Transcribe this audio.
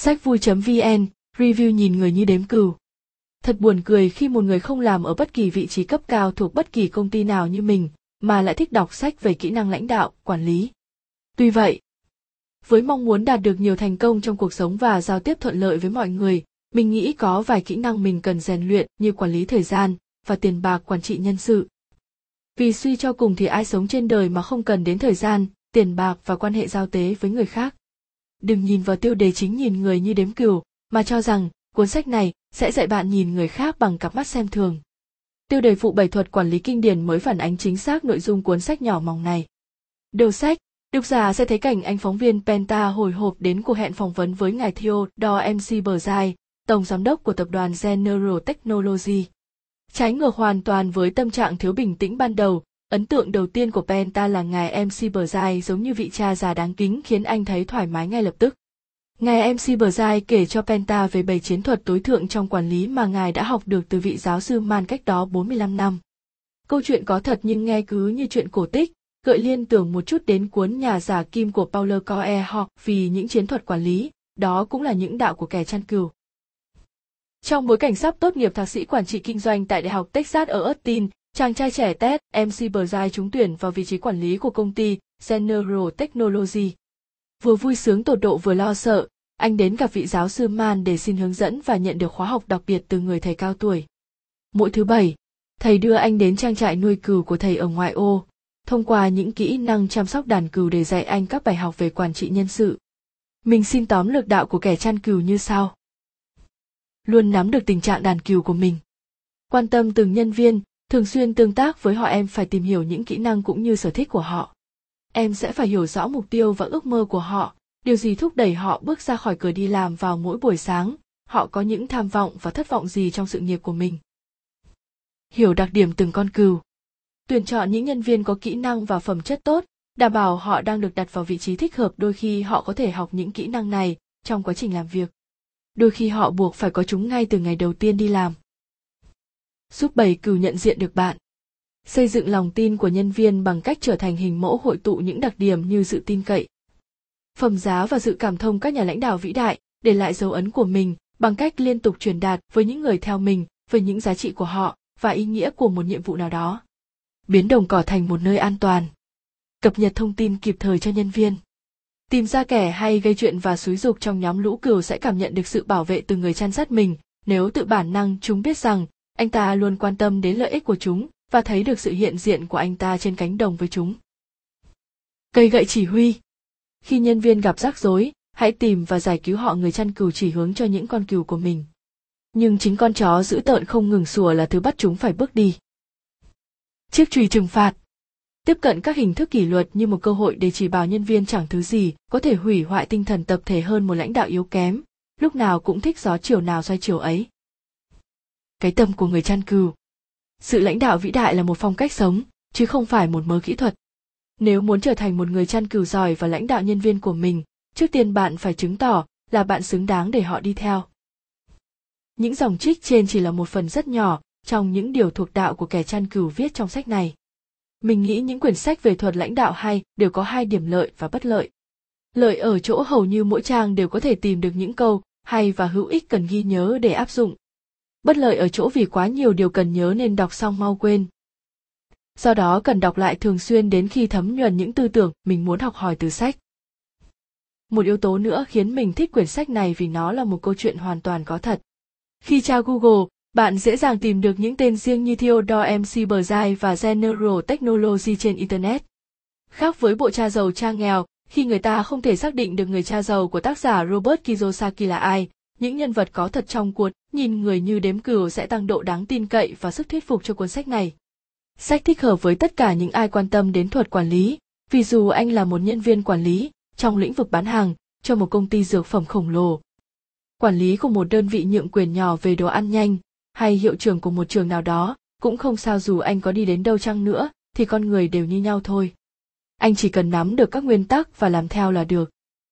Sách vui.vn, review nhìn người như đếm cừu. Thật buồn cười khi một người không làm ở bất kỳ vị trí cấp cao thuộc bất kỳ công ty nào như mình, mà lại thích đọc sách về kỹ năng lãnh đạo, quản lý. Tuy vậy, với mong muốn đạt được nhiều thành công trong cuộc sống và giao tiếp thuận lợi với mọi người, mình nghĩ có vài kỹ năng mình cần rèn luyện như quản lý thời gian và tiền bạc quản trị nhân sự. Vì suy cho cùng thì ai sống trên đời mà không cần đến thời gian, tiền bạc và quan hệ giao tế với người khác. Đừng nhìn vào tiêu đề chính nhìn người như đếm cừu, mà cho rằng cuốn sách này sẽ dạy bạn nhìn người khác bằng cặp mắt xem thường. Tiêu đề phụ bảy thuật quản lý kinh điển mới phản ánh chính xác nội dung cuốn sách nhỏ mỏng này. Đầu sách, độc giả sẽ thấy cảnh anh phóng viên Penta hồi hộp đến cuộc hẹn phỏng vấn với ngài Theodore MC Bờ Dài, tổng giám đốc của tập đoàn General Technology. Trái ngược hoàn toàn với tâm trạng thiếu bình tĩnh ban đầu, ấn tượng đầu tiên của Penta là ngài MC Bờ Dài giống như vị cha già đáng kính khiến anh thấy thoải mái ngay lập tức. Ngài MC Bờ Dài kể cho Penta về bảy chiến thuật tối thượng trong quản lý mà ngài đã học được từ vị giáo sư Man cách đó 45 năm. Câu chuyện có thật nhưng nghe cứ như chuyện cổ tích, gợi liên tưởng một chút đến cuốn nhà giả kim của Paulo Coelho vì những chiến thuật quản lý, đó cũng là những đạo của kẻ chăn cừu. Trong bối cảnh sắp tốt nghiệp thạc sĩ quản trị kinh doanh tại Đại học Texas ở Austin, chàng trai trẻ Ted, MC bờ trúng tuyển vào vị trí quản lý của công ty General Technology. Vừa vui sướng tột độ vừa lo sợ, anh đến gặp vị giáo sư Man để xin hướng dẫn và nhận được khóa học đặc biệt từ người thầy cao tuổi. Mỗi thứ bảy, thầy đưa anh đến trang trại nuôi cừu của thầy ở ngoại ô, thông qua những kỹ năng chăm sóc đàn cừu để dạy anh các bài học về quản trị nhân sự. Mình xin tóm lược đạo của kẻ chăn cừu như sau luôn nắm được tình trạng đàn cừu của mình. Quan tâm từng nhân viên, thường xuyên tương tác với họ em phải tìm hiểu những kỹ năng cũng như sở thích của họ. Em sẽ phải hiểu rõ mục tiêu và ước mơ của họ, điều gì thúc đẩy họ bước ra khỏi cửa đi làm vào mỗi buổi sáng, họ có những tham vọng và thất vọng gì trong sự nghiệp của mình. Hiểu đặc điểm từng con cừu. Tuyển chọn những nhân viên có kỹ năng và phẩm chất tốt, đảm bảo họ đang được đặt vào vị trí thích hợp đôi khi họ có thể học những kỹ năng này trong quá trình làm việc đôi khi họ buộc phải có chúng ngay từ ngày đầu tiên đi làm giúp bầy cừu nhận diện được bạn. Xây dựng lòng tin của nhân viên bằng cách trở thành hình mẫu hội tụ những đặc điểm như sự tin cậy, phẩm giá và sự cảm thông các nhà lãnh đạo vĩ đại để lại dấu ấn của mình bằng cách liên tục truyền đạt với những người theo mình về những giá trị của họ và ý nghĩa của một nhiệm vụ nào đó. Biến đồng cỏ thành một nơi an toàn. Cập nhật thông tin kịp thời cho nhân viên. Tìm ra kẻ hay gây chuyện và xúi dục trong nhóm lũ cừu sẽ cảm nhận được sự bảo vệ từ người chăn dắt mình. Nếu tự bản năng, chúng biết rằng anh ta luôn quan tâm đến lợi ích của chúng và thấy được sự hiện diện của anh ta trên cánh đồng với chúng. Cây gậy chỉ huy. Khi nhân viên gặp rắc rối, hãy tìm và giải cứu họ người chăn cừu chỉ hướng cho những con cừu của mình. Nhưng chính con chó dữ tợn không ngừng sủa là thứ bắt chúng phải bước đi. Chiếc chùy trừng phạt. Tiếp cận các hình thức kỷ luật như một cơ hội để chỉ bảo nhân viên chẳng thứ gì có thể hủy hoại tinh thần tập thể hơn một lãnh đạo yếu kém, lúc nào cũng thích gió chiều nào xoay chiều ấy cái tâm của người chăn cừu. Sự lãnh đạo vĩ đại là một phong cách sống, chứ không phải một mớ kỹ thuật. Nếu muốn trở thành một người chăn cừu giỏi và lãnh đạo nhân viên của mình, trước tiên bạn phải chứng tỏ là bạn xứng đáng để họ đi theo. Những dòng trích trên chỉ là một phần rất nhỏ trong những điều thuộc đạo của kẻ chăn cừu viết trong sách này. Mình nghĩ những quyển sách về thuật lãnh đạo hay đều có hai điểm lợi và bất lợi. Lợi ở chỗ hầu như mỗi trang đều có thể tìm được những câu hay và hữu ích cần ghi nhớ để áp dụng bất lợi ở chỗ vì quá nhiều điều cần nhớ nên đọc xong mau quên. Do đó cần đọc lại thường xuyên đến khi thấm nhuần những tư tưởng mình muốn học hỏi từ sách. Một yếu tố nữa khiến mình thích quyển sách này vì nó là một câu chuyện hoàn toàn có thật. Khi tra google bạn dễ dàng tìm được những tên riêng như Theodore MC Berzai và General Technology trên Internet. Khác với bộ cha giàu cha nghèo, khi người ta không thể xác định được người cha giàu của tác giả Robert Kiyosaki là ai, những nhân vật có thật trong cuốn Nhìn người như đếm cừu sẽ tăng độ đáng tin cậy và sức thuyết phục cho cuốn sách này. Sách thích hợp với tất cả những ai quan tâm đến thuật quản lý, vì dù anh là một nhân viên quản lý trong lĩnh vực bán hàng cho một công ty dược phẩm khổng lồ, quản lý của một đơn vị nhượng quyền nhỏ về đồ ăn nhanh, hay hiệu trưởng của một trường nào đó cũng không sao dù anh có đi đến đâu chăng nữa thì con người đều như nhau thôi anh chỉ cần nắm được các nguyên tắc và làm theo là được